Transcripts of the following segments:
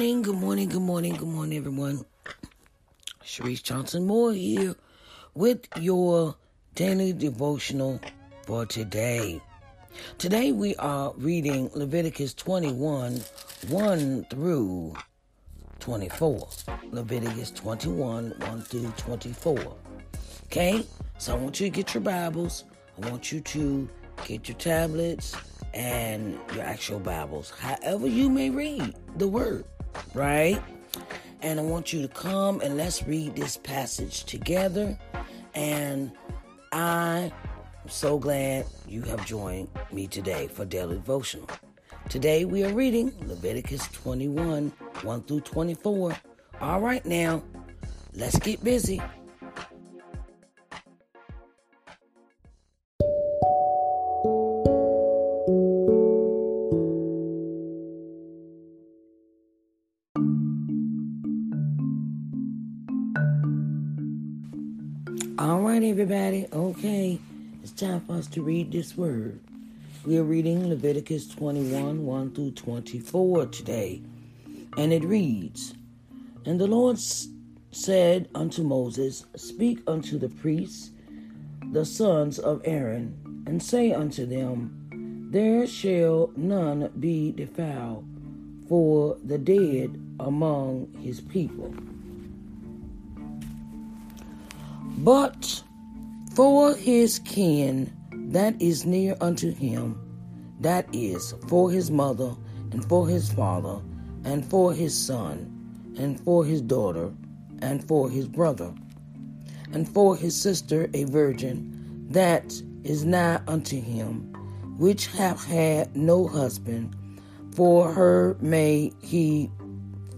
morning, good morning, good morning, good morning, everyone. Sharice Johnson Moore here with your daily devotional for today. Today we are reading Leviticus 21 1 through 24. Leviticus 21 1 through 24. Okay? So I want you to get your Bibles. I want you to get your tablets and your actual Bibles, however you may read the word, right? And I want you to come and let's read this passage together. And I am so glad you have joined me today for Daily Devotional. Today we are reading Leviticus 21 1 through 24. All right, now, let's get busy. Us to read this word. We are reading Leviticus 21 1 through 24 today. And it reads And the Lord said unto Moses, Speak unto the priests, the sons of Aaron, and say unto them, There shall none be defiled for the dead among his people. But for his kin that is near unto him, that is, for his mother, and for his father, and for his son, and for his daughter, and for his brother, and for his sister a virgin, that is nigh unto him, which hath had no husband, for her may he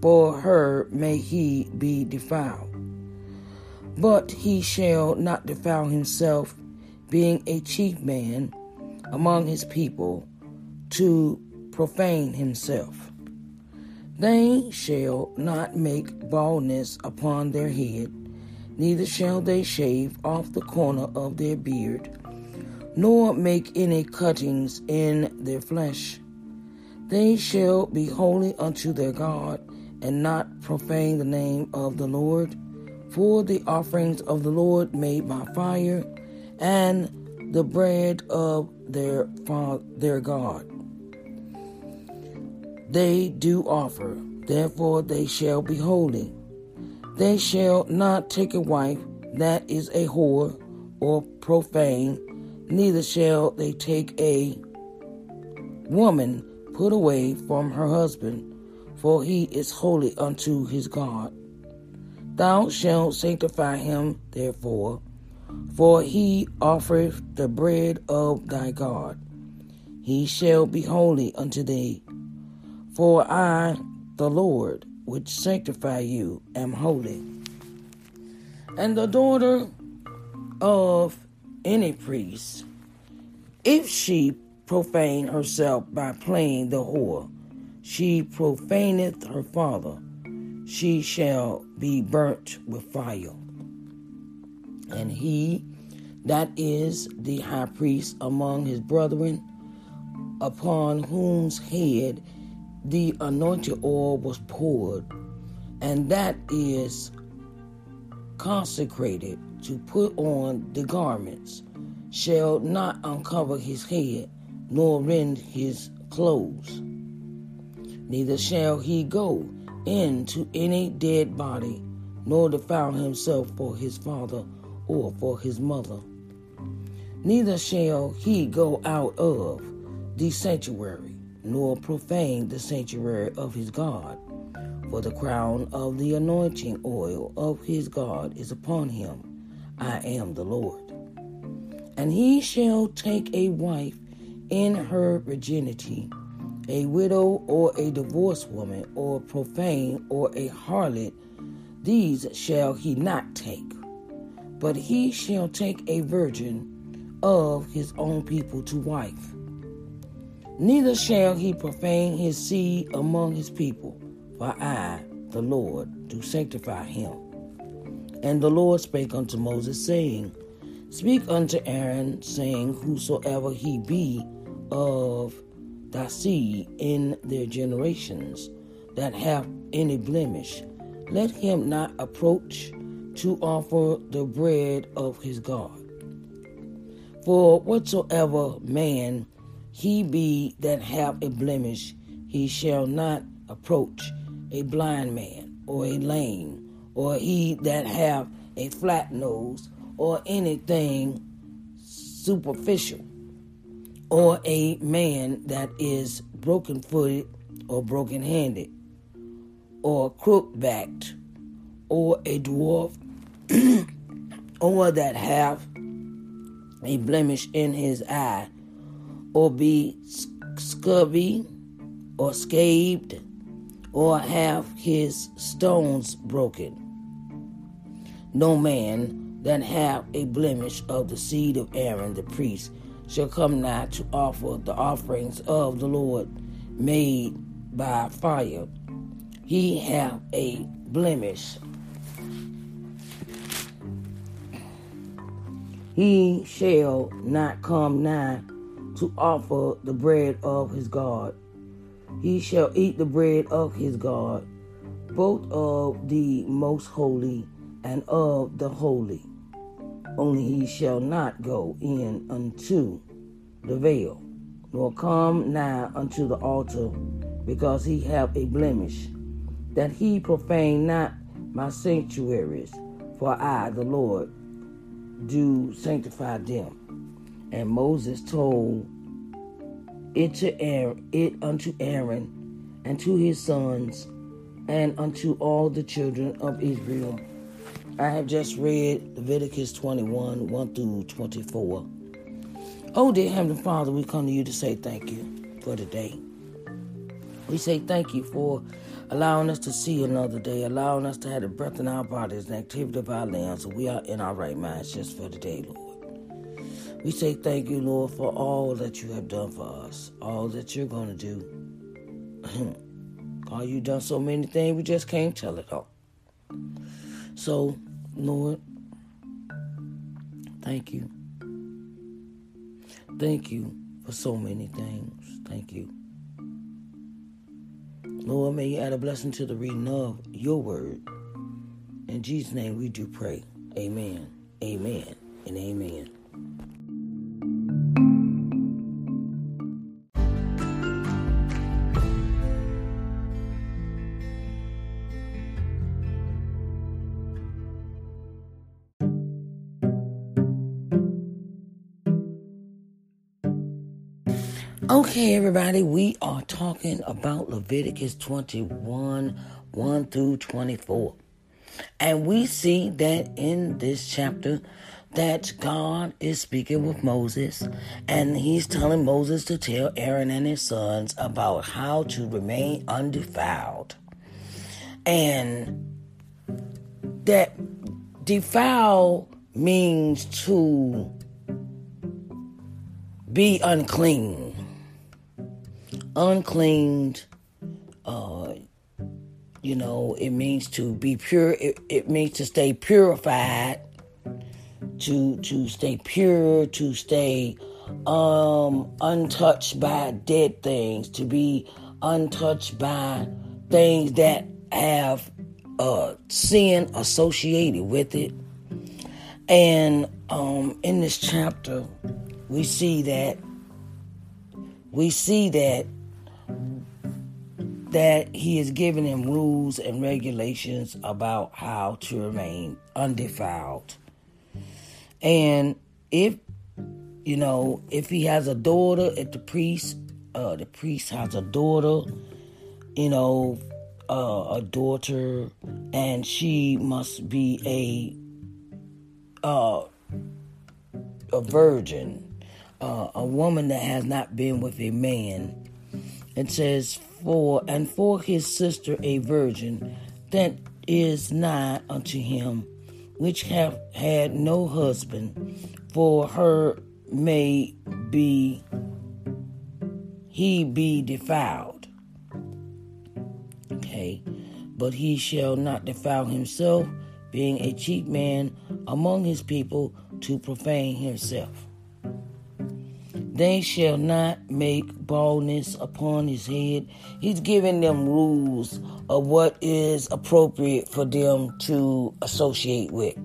for her may he be defiled. But he shall not defile himself, being a chief man among his people, to profane himself. They shall not make baldness upon their head, neither shall they shave off the corner of their beard, nor make any cuttings in their flesh. They shall be holy unto their God, and not profane the name of the Lord, for the offerings of the Lord made by fire, and the bread of their father, their God they do offer, therefore they shall be holy. They shall not take a wife that is a whore or profane, neither shall they take a woman put away from her husband, for he is holy unto his God. Thou shalt sanctify him, therefore, for he offereth the bread of thy God. He shall be holy unto thee. For I, the Lord, which sanctify you, am holy. And the daughter of any priest, if she profane herself by playing the whore, she profaneth her father, she shall be burnt with fire. And he that is the high priest among his brethren, upon whose head the anointed oil was poured, and that is consecrated to put on the garments, shall not uncover his head, nor rend his clothes. Neither shall he go into any dead body, nor defile himself for his father or for his mother. Neither shall he go out of the sanctuary nor profane the sanctuary of his God. For the crown of the anointing oil of his God is upon him. I am the Lord. And he shall take a wife in her virginity, a widow or a divorced woman, or profane or a harlot, these shall he not take. But he shall take a virgin of his own people to wife Neither shall he profane his seed among his people, for I, the Lord, do sanctify him. And the Lord spake unto Moses, saying, Speak unto Aaron, saying, Whosoever he be of thy seed in their generations that have any blemish, let him not approach to offer the bread of his God. For whatsoever man he be that have a blemish, he shall not approach a blind man, or a lame, or he that have a flat nose, or anything superficial, or a man that is broken footed, or broken handed, or crook backed, or a dwarf, or that have a blemish in his eye, or be scurvy or scabed or have his stones broken. No man that have a blemish of the seed of Aaron the priest shall come nigh to offer the offerings of the Lord made by fire. He have a blemish. He shall not come nigh to offer the bread of his God. He shall eat the bread of his God, both of the most holy and of the holy. Only he shall not go in unto the veil, nor come nigh unto the altar, because he have a blemish, that he profane not my sanctuaries, for I, the Lord, do sanctify them. And Moses told it to Aaron, it unto Aaron and to his sons and unto all the children of Israel, I have just read Leviticus 21 1 through 24. Oh, dear Heavenly Father, we come to you to say thank you for today. We say thank you for allowing us to see another day, allowing us to have the breath in our bodies and activity of our limbs, so we are in our right minds just for today, Lord. We say thank you, Lord, for all that you have done for us, all that you're going to do. God, you've done so many things, we just can't tell it all. So, Lord, thank you. Thank you for so many things. Thank you. Lord, may you add a blessing to the reading of your word. In Jesus' name we do pray. Amen, amen, and amen. Okay, everybody, we are talking about Leviticus 21 1 through 24. And we see that in this chapter that God is speaking with Moses and he's telling Moses to tell Aaron and his sons about how to remain undefiled. And that defile means to be unclean uncleaned. Uh, you know, it means to be pure. It, it means to stay purified, to to stay pure, to stay um, untouched by dead things, to be untouched by things that have uh, sin associated with it. And um, in this chapter, we see that we see that that he is giving him rules and regulations about how to remain undefiled. And if you know, if he has a daughter, if the priest, uh, the priest has a daughter, you know, uh, a daughter, and she must be a uh, a virgin, uh, a woman that has not been with a man. It says, for and for his sister a virgin that is nigh unto him, which have had no husband, for her may be he be defiled. Okay, but he shall not defile himself, being a chief man among his people, to profane himself. They shall not make baldness upon his head. He's giving them rules of what is appropriate for them to associate with.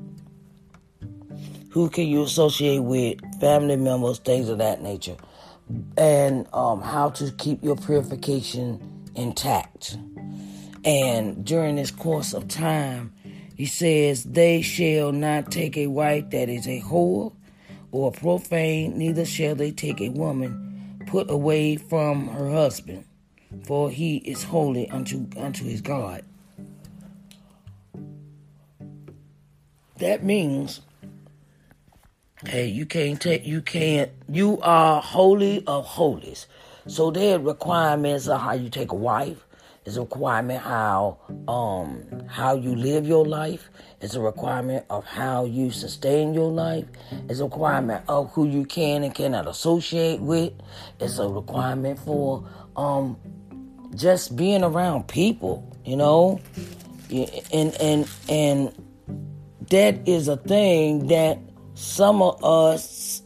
Who can you associate with? Family members, things of that nature. And um, how to keep your purification intact. And during this course of time, he says, They shall not take a wife that is a whore or profane, neither shall they take a woman put away from her husband, for he is holy unto unto his God. That means, hey, you can't take, you can't, you are holy of holies. So there are requirements of how you take a wife, it's a requirement how um how you live your life. It's a requirement of how you sustain your life. It's a requirement of who you can and cannot associate with. It's a requirement for um just being around people, you know? And and and that is a thing that some of us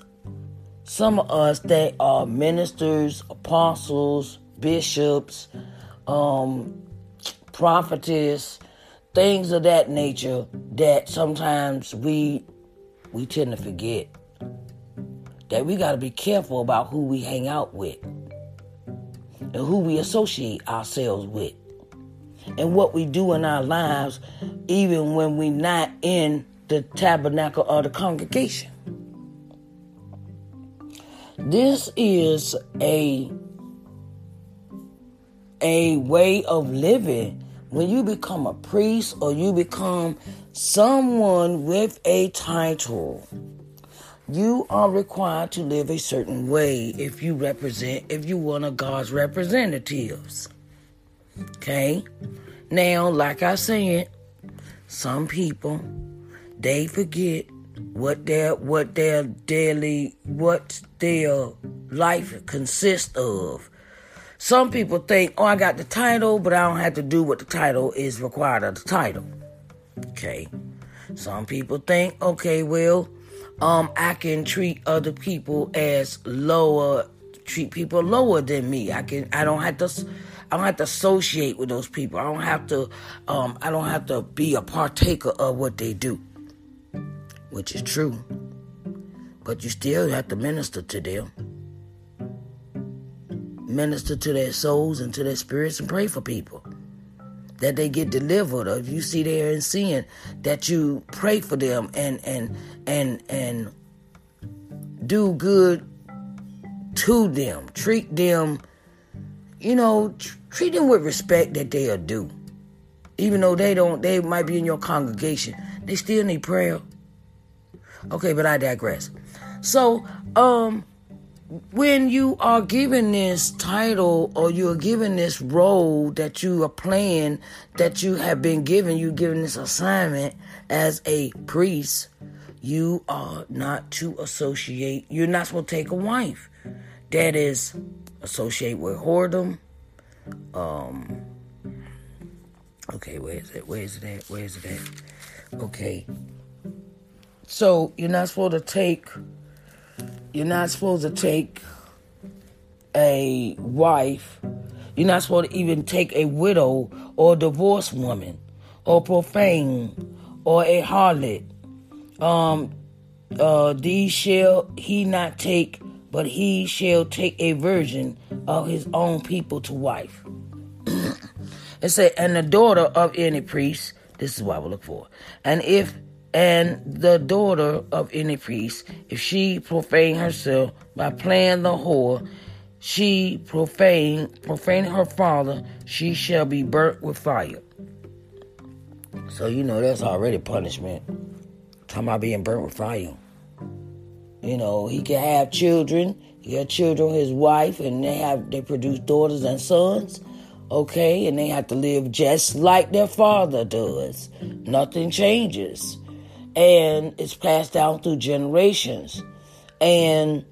some of us that are ministers, apostles, bishops, um, prophetess, things of that nature that sometimes we we tend to forget. That we got to be careful about who we hang out with and who we associate ourselves with and what we do in our lives, even when we're not in the tabernacle or the congregation. This is a a way of living when you become a priest or you become someone with a title, you are required to live a certain way if you represent, if you one of God's representatives. Okay? Now, like I said, some people they forget what their what their daily what their life consists of. Some people think, oh, I got the title, but I don't have to do what the title is required of the title. Okay. Some people think, okay, well, um, I can treat other people as lower, treat people lower than me. I can, I don't have to, I don't have to associate with those people. I don't have to, um, I don't have to be a partaker of what they do, which is true. But you still have to minister to them, minister to their souls and to their spirits, and pray for people. That they get delivered. Or if you see they're in sin that you pray for them and and and and do good to them. Treat them you know tr- treat them with respect that they are due. Even though they don't they might be in your congregation they still need prayer. Okay but i digress. So um when you are given this title or you are given this role that you are playing, that you have been given, you given this assignment as a priest, you are not to associate, you're not supposed to take a wife that is associate with whoredom. Um, okay, where is it? Where is it at? Where is it at? Okay. So you're not supposed to take you're not supposed to take a wife. You're not supposed to even take a widow or divorced woman or profane or a harlot. Um, uh, these shall he not take, but he shall take a virgin of his own people to wife. it said, and the daughter of any priest, this is what I will look for. And if and the daughter of any priest, if she profane herself by playing the whore, she profane profane her father, she shall be burnt with fire. So you know that's already punishment. Talking about being burnt with fire. You know, he can have children, he have children his wife, and they have they produce daughters and sons. Okay, and they have to live just like their father does. Nothing changes and it's passed down through generations. And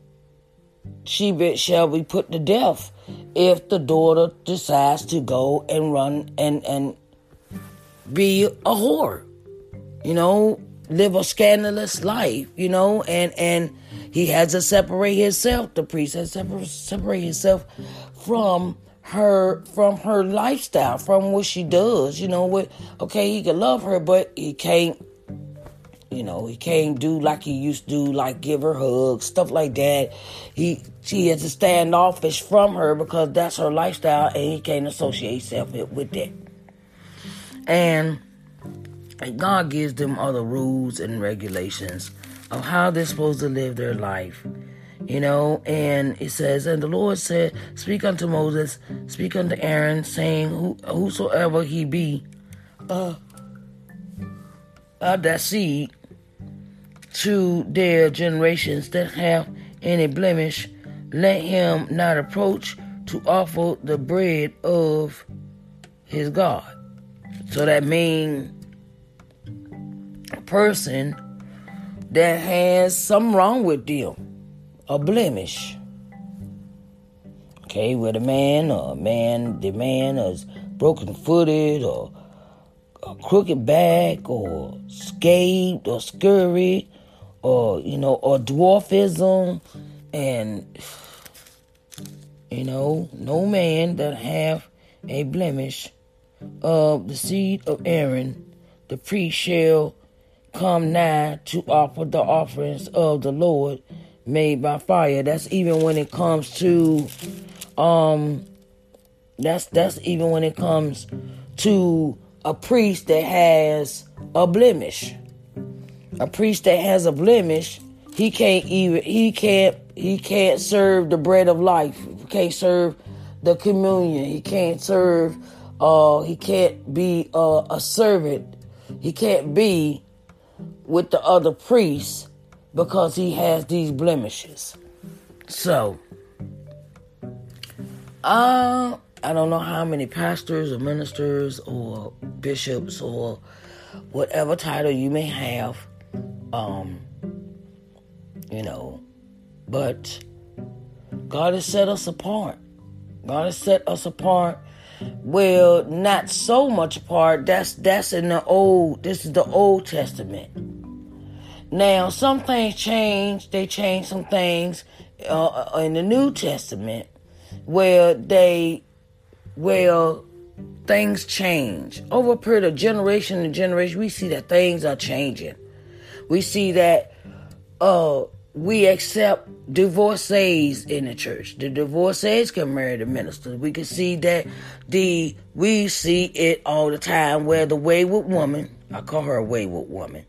she shall be put to death if the daughter decides to go and run and and be a whore, you know, live a scandalous life, you know, and and he has to separate himself. The priest has to separate himself from her from her lifestyle, from what she does. You know, what okay, he can love her, but he can't you know, he can't do like he used to do, like give her hugs, stuff like that. He she has to stand offish from her because that's her lifestyle, and he can't associate himself with that. And God gives them other rules and regulations of how they're supposed to live their life. You know, and it says, and the Lord said, Speak unto Moses, speak unto Aaron, saying, Who, Whosoever he be, uh, of that seed, to their generations that have any blemish, let him not approach to offer the bread of his God. So that means a person that has something wrong with them, a blemish. Okay, with a man or a man, the man is broken footed or a crooked back or scabed or scurried or you know, or dwarfism, and you know, no man that have a blemish of the seed of Aaron, the priest shall come nigh to offer the offerings of the Lord made by fire. That's even when it comes to um that's that's even when it comes to a priest that has a blemish a priest that has a blemish, he can't even he can't he can't serve the bread of life. He can't serve the communion. He can't serve uh he can't be uh, a servant he can't be with the other priests because he has these blemishes. So, uh, I don't know how many pastors or ministers or bishops or whatever title you may have, um, you know, but God has set us apart. God has set us apart. Well, not so much apart. That's that's in the old. This is the Old Testament. Now, some things change. They change some things uh, in the New Testament, where they, well, things change over a period of generation to generation. We see that things are changing. We see that uh, we accept divorcees in the church. The divorcees can marry the ministers. We can see that the we see it all the time where the wayward woman, I call her a wayward woman,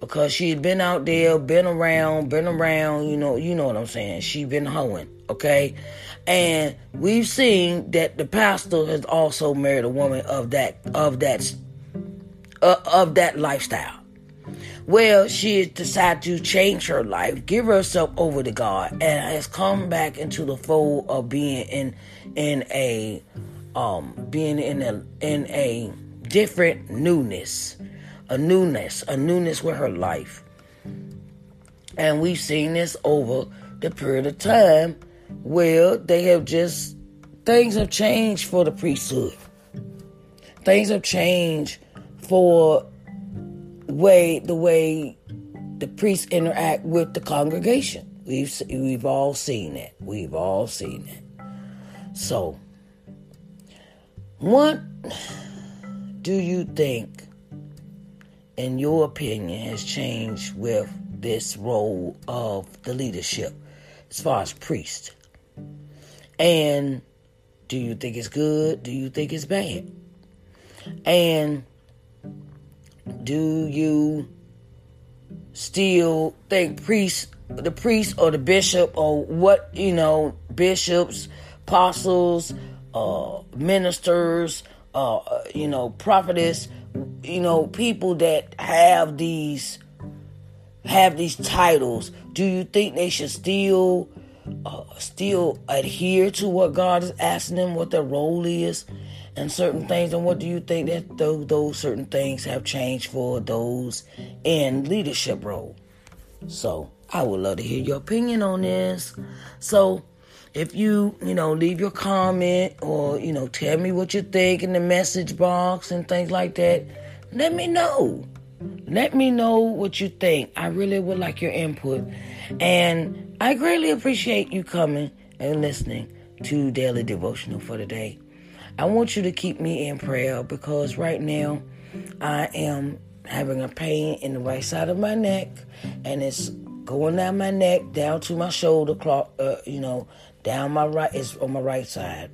because she's been out there, been around, been around, you know, you know what I'm saying. She's been hoeing, okay? And we've seen that the pastor has also married a woman of that of that uh, of that lifestyle. Well, she decided to change her life, give herself over to God, and has come back into the fold of being in in a um being in a in a different newness, a newness, a newness with her life. And we've seen this over the period of time Well, they have just things have changed for the priesthood. Things have changed for way the way the priests interact with the congregation. We've we've all seen that. We've all seen that. So, what do you think, in your opinion, has changed with this role of the leadership as far as priest? And do you think it's good? Do you think it's bad? And do you still think priests, the priest or the bishop or what you know, bishops, apostles, uh, ministers, uh, you know, prophetess, you know, people that have these have these titles. Do you think they should still uh, still adhere to what God is asking them, what their role is? And certain things. And what do you think that those, those certain things have changed for those in leadership role? So I would love to hear your opinion on this. So if you, you know, leave your comment or, you know, tell me what you think in the message box and things like that, let me know. Let me know what you think. I really would like your input. And I greatly appreciate you coming and listening to Daily Devotional for today. I want you to keep me in prayer because right now I am having a pain in the right side of my neck and it's going down my neck down to my shoulder clock uh, you know down my right it's on my right side.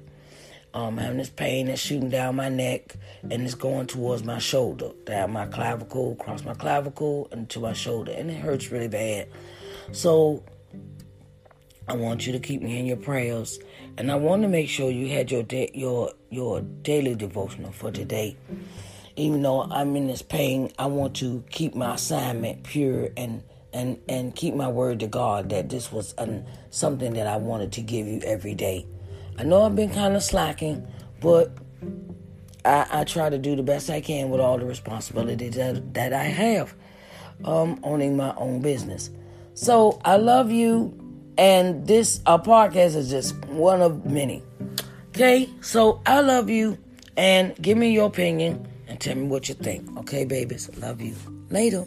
Um I'm having this pain that's shooting down my neck and it's going towards my shoulder down my clavicle across my clavicle and to my shoulder and it hurts really bad. So I want you to keep me in your prayers, and I want to make sure you had your da- your your daily devotional for today. Even though I'm in this pain, I want to keep my assignment pure and and and keep my word to God that this was an, something that I wanted to give you every day. I know I've been kind of slacking, but I, I, try to do the best I can with all the responsibilities that, that I have um, owning my own business. So I love you. And this our podcast is just one of many. Okay, so I love you and give me your opinion and tell me what you think. Okay, babies, love you. Later.